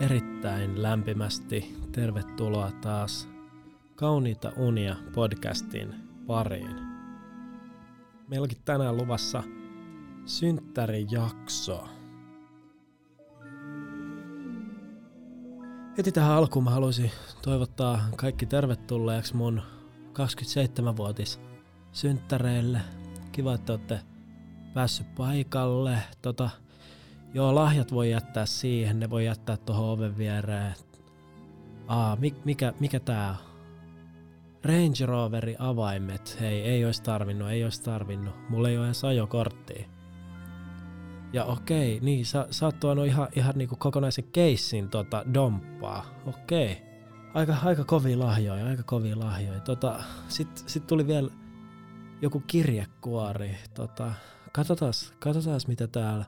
erittäin lämpimästi tervetuloa taas Kauniita unia podcastin pariin. Meillä onkin tänään luvassa synttärijakso. Heti tähän alkuun mä haluaisin toivottaa kaikki tervetulleeksi mun 27-vuotis synttäreille. Kiva, että olette päässyt paikalle. Tota, Joo, lahjat voi jättää siihen, ne voi jättää tuohon oven viereen. Aa, mikä, mikä tää on? Range Roveri avaimet. Hei, ei olisi tarvinnut, ei olisi tarvinnut. Mulla ei ole edes ajokorttia. Ja okei, niin sä, sä oot tuonut ihan, ihan niinku kokonaisen keissin tota domppaa. Okei. Aika, aika kovia lahjoja, aika kovia lahjoja. Tota, sit, sit tuli vielä joku kirjekuori. Tota, katsotaan, katsotaan mitä täällä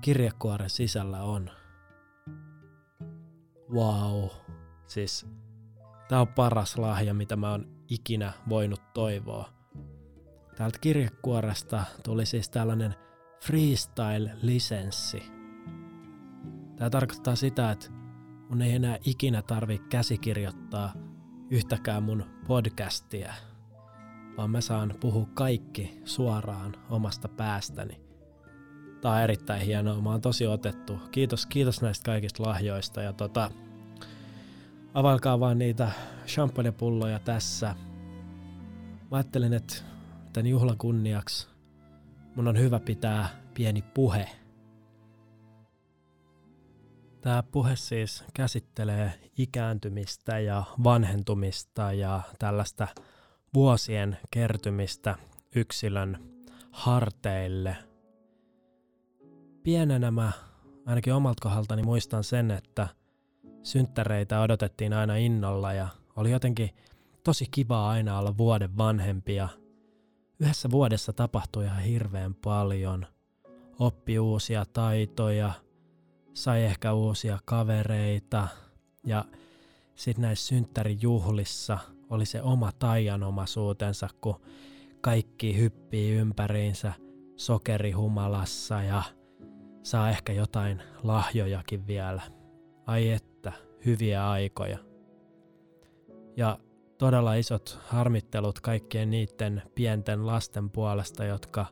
kirjekuoren sisällä on. Wow. Siis tää on paras lahja, mitä mä oon ikinä voinut toivoa. Täältä kirjekuoresta tuli siis tällainen freestyle-lisenssi. Tämä tarkoittaa sitä, että mun ei enää ikinä tarvi käsikirjoittaa yhtäkään mun podcastia, vaan mä saan puhua kaikki suoraan omasta päästäni. Tää on erittäin hienoa. Mä oon tosi otettu. Kiitos, kiitos näistä kaikista lahjoista. Ja tota, availkaa vaan niitä champagnepulloja tässä. Mä ajattelin, että tämän juhlan kunniaksi mun on hyvä pitää pieni puhe. Tämä puhe siis käsittelee ikääntymistä ja vanhentumista ja tällaista vuosien kertymistä yksilön harteille – pienenä mä ainakin omalta kohdaltani muistan sen, että synttäreitä odotettiin aina innolla ja oli jotenkin tosi kiva aina olla vuoden vanhempia. Yhdessä vuodessa tapahtui ihan hirveän paljon. Oppi uusia taitoja, sai ehkä uusia kavereita ja sitten näissä synttärijuhlissa oli se oma taianomaisuutensa, kun kaikki hyppii ympäriinsä sokerihumalassa ja – saa ehkä jotain lahjojakin vielä. Ai että, hyviä aikoja. Ja todella isot harmittelut kaikkien niiden pienten lasten puolesta, jotka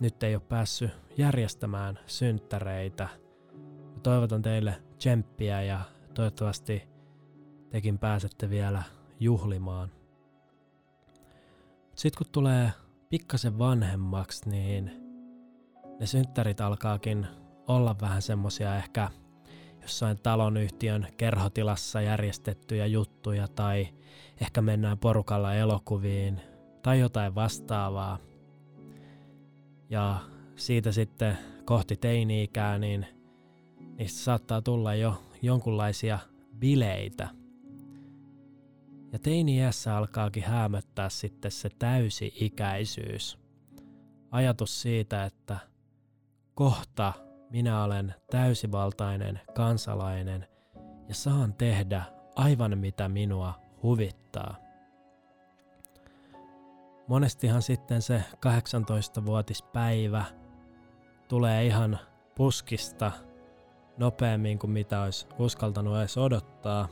nyt ei ole päässyt järjestämään synttäreitä. Toivotan teille tsemppiä ja toivottavasti tekin pääsette vielä juhlimaan. Sitten kun tulee pikkasen vanhemmaksi, niin ne synttärit alkaakin olla vähän semmosia ehkä jossain talonyhtiön kerhotilassa järjestettyjä juttuja tai ehkä mennään porukalla elokuviin tai jotain vastaavaa. Ja siitä sitten kohti teini-ikää, niin niistä saattaa tulla jo jonkunlaisia bileitä. Ja teini-iässä alkaakin häämöttää sitten se täysi-ikäisyys. Ajatus siitä, että kohta minä olen täysivaltainen kansalainen ja saan tehdä aivan mitä minua huvittaa. Monestihan sitten se 18-vuotispäivä tulee ihan puskista nopeammin kuin mitä olisi uskaltanut edes odottaa.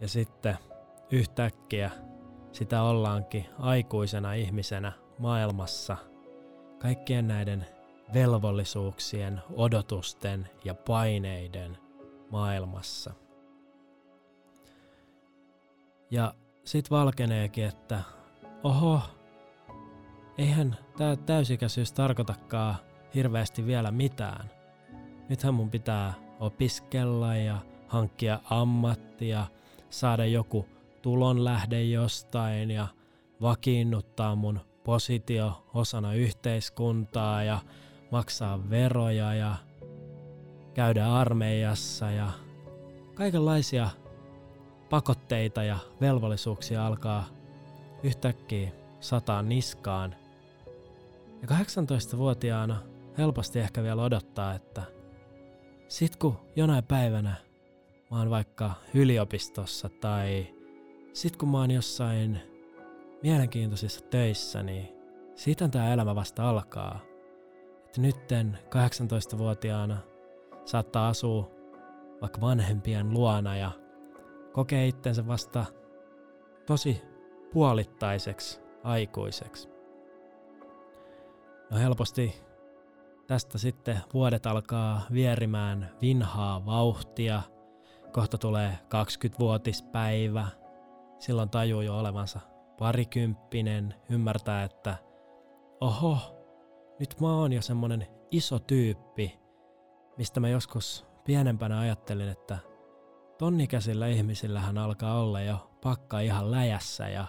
Ja sitten yhtäkkiä sitä ollaankin aikuisena ihmisenä maailmassa kaikkien näiden velvollisuuksien, odotusten ja paineiden maailmassa. Ja sit valkeneekin, että oho, eihän tämä täysikäisyys tarkoitakaan hirveästi vielä mitään. Nythän mun pitää opiskella ja hankkia ammattia, saada joku tulonlähde jostain ja vakiinnuttaa mun positio osana yhteiskuntaa ja maksaa veroja ja käydä armeijassa ja kaikenlaisia pakotteita ja velvollisuuksia alkaa yhtäkkiä sataa niskaan. Ja 18-vuotiaana helposti ehkä vielä odottaa, että sit kun jonain päivänä mä oon vaikka yliopistossa tai sit kun mä oon jossain mielenkiintoisissa töissä, niin siitä tämä elämä vasta alkaa – että nytten 18-vuotiaana saattaa asua vaikka vanhempien luona ja kokee itsensä vasta tosi puolittaiseksi aikuiseksi. No helposti tästä sitten vuodet alkaa vierimään vinhaa vauhtia. Kohta tulee 20-vuotispäivä. Silloin tajuu jo olevansa parikymppinen, ymmärtää, että oho, nyt mä oon jo semmonen iso tyyppi, mistä mä joskus pienempänä ajattelin, että tonnikäisillä ihmisillähän alkaa olla jo pakka ihan läjässä ja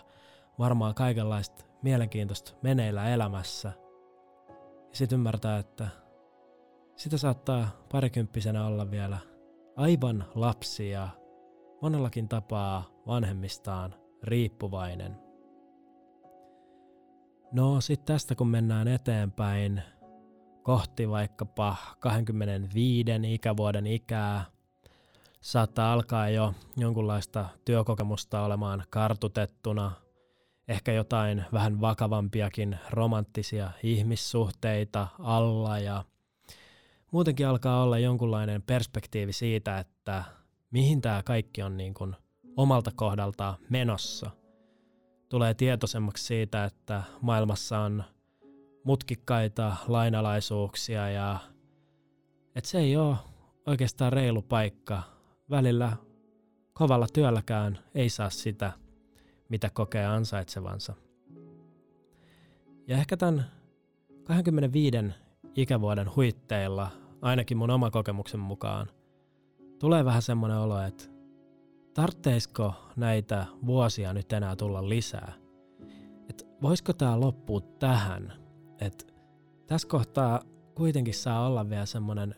varmaan kaikenlaista mielenkiintoista meneillä elämässä. Ja sitten ymmärtää, että sitä saattaa parikymppisenä olla vielä aivan lapsi ja monellakin tapaa vanhemmistaan riippuvainen. No sitten tästä kun mennään eteenpäin kohti vaikkapa 25 ikävuoden ikää, saattaa alkaa jo jonkunlaista työkokemusta olemaan kartutettuna, ehkä jotain vähän vakavampiakin romanttisia ihmissuhteita alla ja muutenkin alkaa olla jonkunlainen perspektiivi siitä, että mihin tämä kaikki on niin kuin omalta kohdaltaan menossa. Tulee tietoisemmaksi siitä, että maailmassa on mutkikkaita lainalaisuuksia ja että se ei ole oikeastaan reilu paikka välillä kovalla työlläkään ei saa sitä, mitä kokee ansaitsevansa. Ja ehkä tämän 25 ikävuoden huitteilla, ainakin mun oma kokemuksen mukaan, tulee vähän semmoinen olo, että tartteisko näitä vuosia nyt enää tulla lisää? Että voisiko tämä loppua tähän? Että tässä kohtaa kuitenkin saa olla vielä semmoinen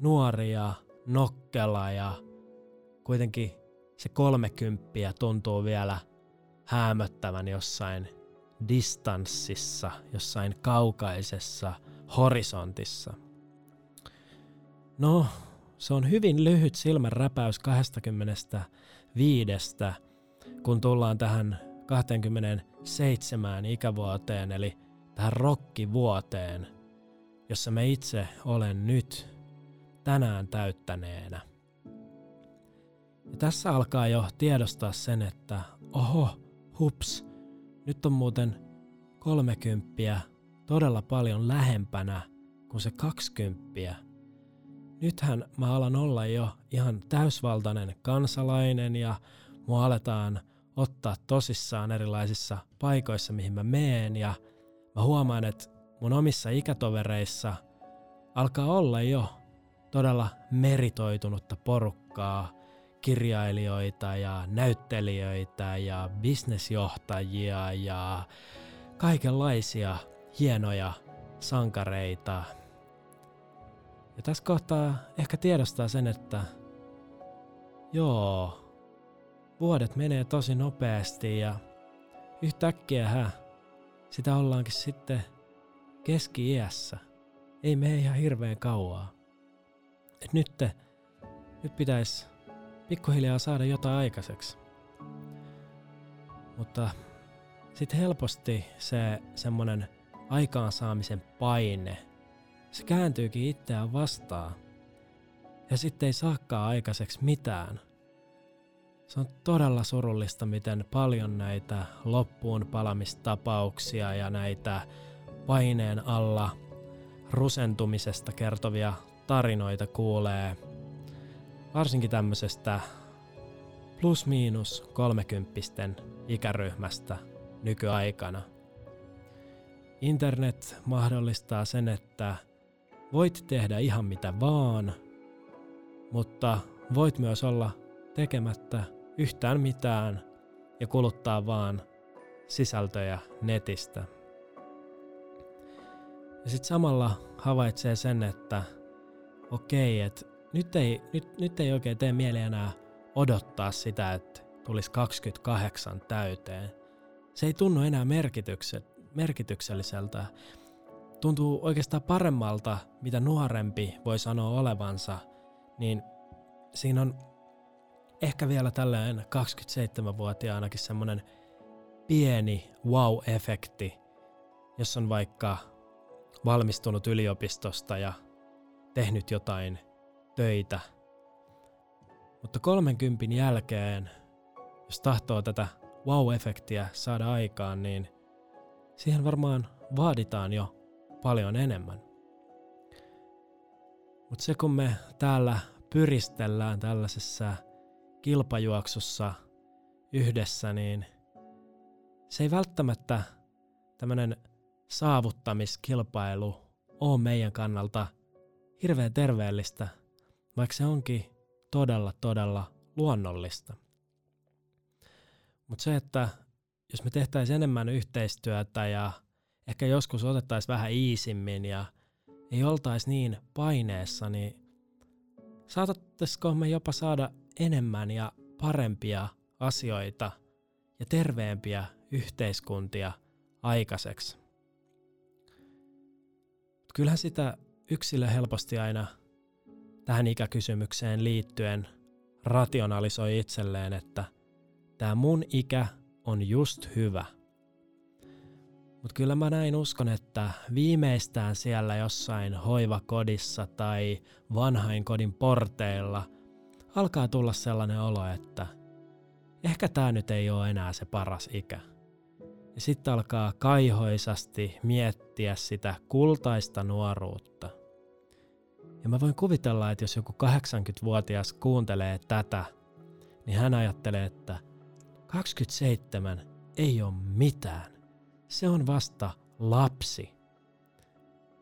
nuori ja nokkela ja kuitenkin se kolmekymppiä tuntuu vielä häämöttävän jossain distanssissa, jossain kaukaisessa horisontissa. No, se on hyvin lyhyt silmänräpäys 25, kun tullaan tähän 27 ikävuoteen, eli tähän rokkivuoteen, jossa me itse olen nyt tänään täyttäneenä. Ja tässä alkaa jo tiedostaa sen, että oho, hups, nyt on muuten kolmekymppiä todella paljon lähempänä kuin se kaksikymppiä. Nythän mä alan olla jo ihan täysvaltainen kansalainen ja mua aletaan ottaa tosissaan erilaisissa paikoissa, mihin mä meen ja mä huomaan, että mun omissa ikätovereissa alkaa olla jo todella meritoitunutta porukkaa, kirjailijoita ja näyttelijöitä ja bisnesjohtajia ja kaikenlaisia hienoja sankareita. Ja tässä kohtaa ehkä tiedostaa sen, että joo, vuodet menee tosi nopeasti ja yhtäkkiä hä, sitä ollaankin sitten keski-iässä. Ei mene ihan hirveän kauaa. Et nyt, nyt pitäisi pikkuhiljaa saada jotain aikaiseksi. Mutta sitten helposti se semmonen aikaansaamisen paine, se kääntyykin itseään vastaan. Ja sitten ei saakaan aikaiseksi mitään. Se on todella surullista, miten paljon näitä loppuun palamistapauksia ja näitä paineen alla rusentumisesta kertovia tarinoita kuulee – varsinkin tämmöisestä plus-miinus kolmekymppisten ikäryhmästä nykyaikana. Internet mahdollistaa sen, että voit tehdä ihan mitä vaan, mutta voit myös olla tekemättä yhtään mitään ja kuluttaa vaan sisältöjä netistä. Ja sitten samalla havaitsee sen, että okei, että nyt ei, nyt, nyt ei oikein tee mieli enää odottaa sitä, että tulisi 28 täyteen. Se ei tunnu enää merkitykselliseltä. Tuntuu oikeastaan paremmalta, mitä nuorempi voi sanoa olevansa, niin siinä on ehkä vielä tällainen 27-vuotiaanakin semmoinen pieni wow-efekti, jos on vaikka valmistunut yliopistosta ja tehnyt jotain töitä. Mutta 30 jälkeen, jos tahtoo tätä wow-efektiä saada aikaan, niin siihen varmaan vaaditaan jo paljon enemmän. Mutta se kun me täällä pyristellään tällaisessa kilpajuoksussa yhdessä, niin se ei välttämättä tämmöinen saavuttamiskilpailu ole meidän kannalta hirveän terveellistä, vaikka se onkin todella, todella luonnollista. Mutta se, että jos me tehtäisiin enemmän yhteistyötä ja ehkä joskus otettaisiin vähän iisimmin ja ei oltaisi niin paineessa, niin saataisiko me jopa saada enemmän ja parempia asioita ja terveempiä yhteiskuntia aikaiseksi. Kyllähän sitä yksilö helposti aina tähän ikäkysymykseen liittyen rationalisoi itselleen, että tämä mun ikä on just hyvä. Mutta kyllä mä näin uskon, että viimeistään siellä jossain hoivakodissa tai vanhainkodin porteilla alkaa tulla sellainen olo, että ehkä tämä nyt ei ole enää se paras ikä. Ja sitten alkaa kaihoisasti miettiä sitä kultaista nuoruutta. Ja mä voin kuvitella, että jos joku 80-vuotias kuuntelee tätä, niin hän ajattelee, että 27 ei ole mitään. Se on vasta lapsi.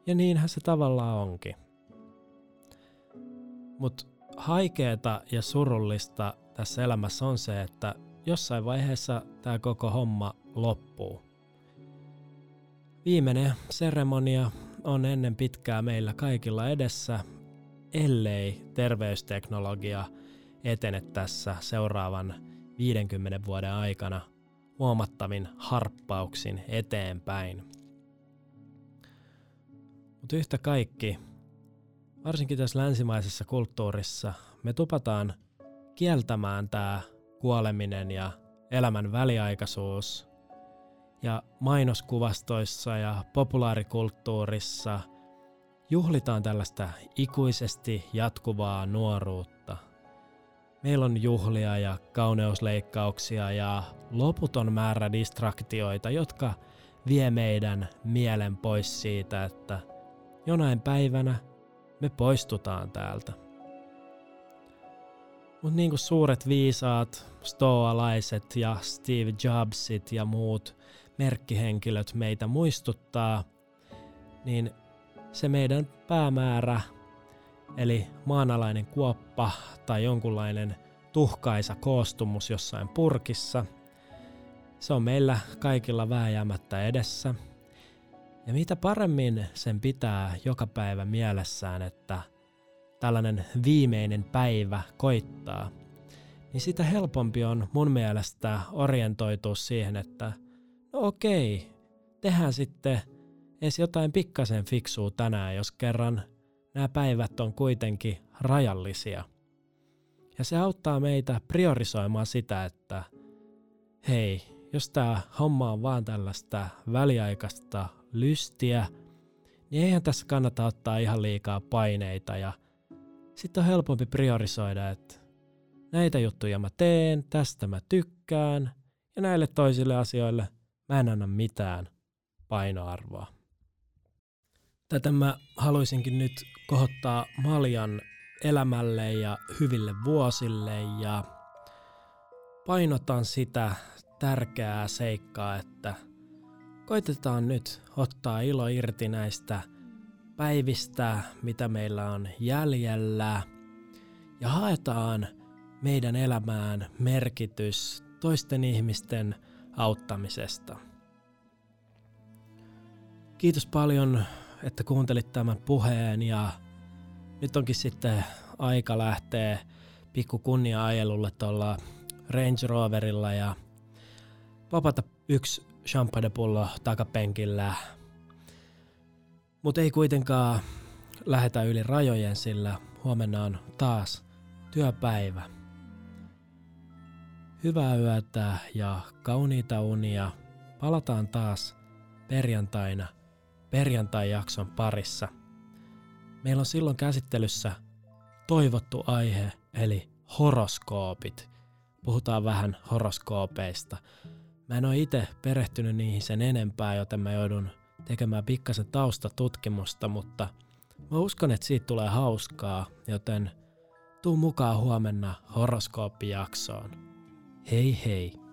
Ja niinhän se tavallaan onkin. Mutta haikeeta ja surullista tässä elämässä on se, että jossain vaiheessa tämä koko homma loppuu. Viimeinen seremonia on ennen pitkää meillä kaikilla edessä, ellei terveysteknologia etene tässä seuraavan 50 vuoden aikana huomattavin harppauksin eteenpäin. Mutta yhtä kaikki, varsinkin tässä länsimaisessa kulttuurissa, me tupataan kieltämään tämä kuoleminen ja elämän väliaikaisuus. Ja mainoskuvastoissa ja populaarikulttuurissa juhlitaan tällaista ikuisesti jatkuvaa nuoruutta. Meillä on juhlia ja kauneusleikkauksia ja loputon määrä distraktioita, jotka vie meidän mielen pois siitä, että jonain päivänä me poistutaan täältä. Mutta niin kuin suuret viisaat, stoalaiset ja Steve Jobsit ja muut merkkihenkilöt meitä muistuttaa, niin se meidän päämäärä, eli maanalainen kuoppa tai jonkunlainen tuhkaisa koostumus jossain purkissa, se on meillä kaikilla vääjäämättä edessä. Ja mitä paremmin sen pitää joka päivä mielessään, että – tällainen viimeinen päivä koittaa, niin sitä helpompi on mun mielestä orientoitua siihen, että no okei, tehdään sitten edes jotain pikkasen fiksua tänään, jos kerran nämä päivät on kuitenkin rajallisia. Ja se auttaa meitä priorisoimaan sitä, että hei, jos tämä homma on vaan tällaista väliaikaista lystiä, niin eihän tässä kannata ottaa ihan liikaa paineita ja sitten on helpompi priorisoida, että näitä juttuja mä teen, tästä mä tykkään, ja näille toisille asioille mä en anna mitään painoarvoa. Tätä mä haluaisinkin nyt kohottaa Maljan elämälle ja hyville vuosille ja painotan sitä tärkeää seikkaa, että koitetaan nyt ottaa ilo irti näistä – päivistä, mitä meillä on jäljellä, ja haetaan meidän elämään merkitys toisten ihmisten auttamisesta. Kiitos paljon, että kuuntelit tämän puheen ja nyt onkin sitten aika lähteä pikku kunnia-ajelulle tuolla Range Roverilla ja popata yksi champagnepullo takapenkillä mutta ei kuitenkaan lähetä yli rajojen, sillä huomenna on taas työpäivä. Hyvää yötä ja kauniita unia. Palataan taas perjantaina perjantai-jakson parissa. Meillä on silloin käsittelyssä toivottu aihe, eli horoskoopit. Puhutaan vähän horoskoopeista. Mä en ole itse perehtynyt niihin sen enempää, joten mä joudun tekemään pikkasen taustatutkimusta, mutta mä uskon, että siitä tulee hauskaa, joten tuu mukaan huomenna horoskooppijaksoon. Hei hei!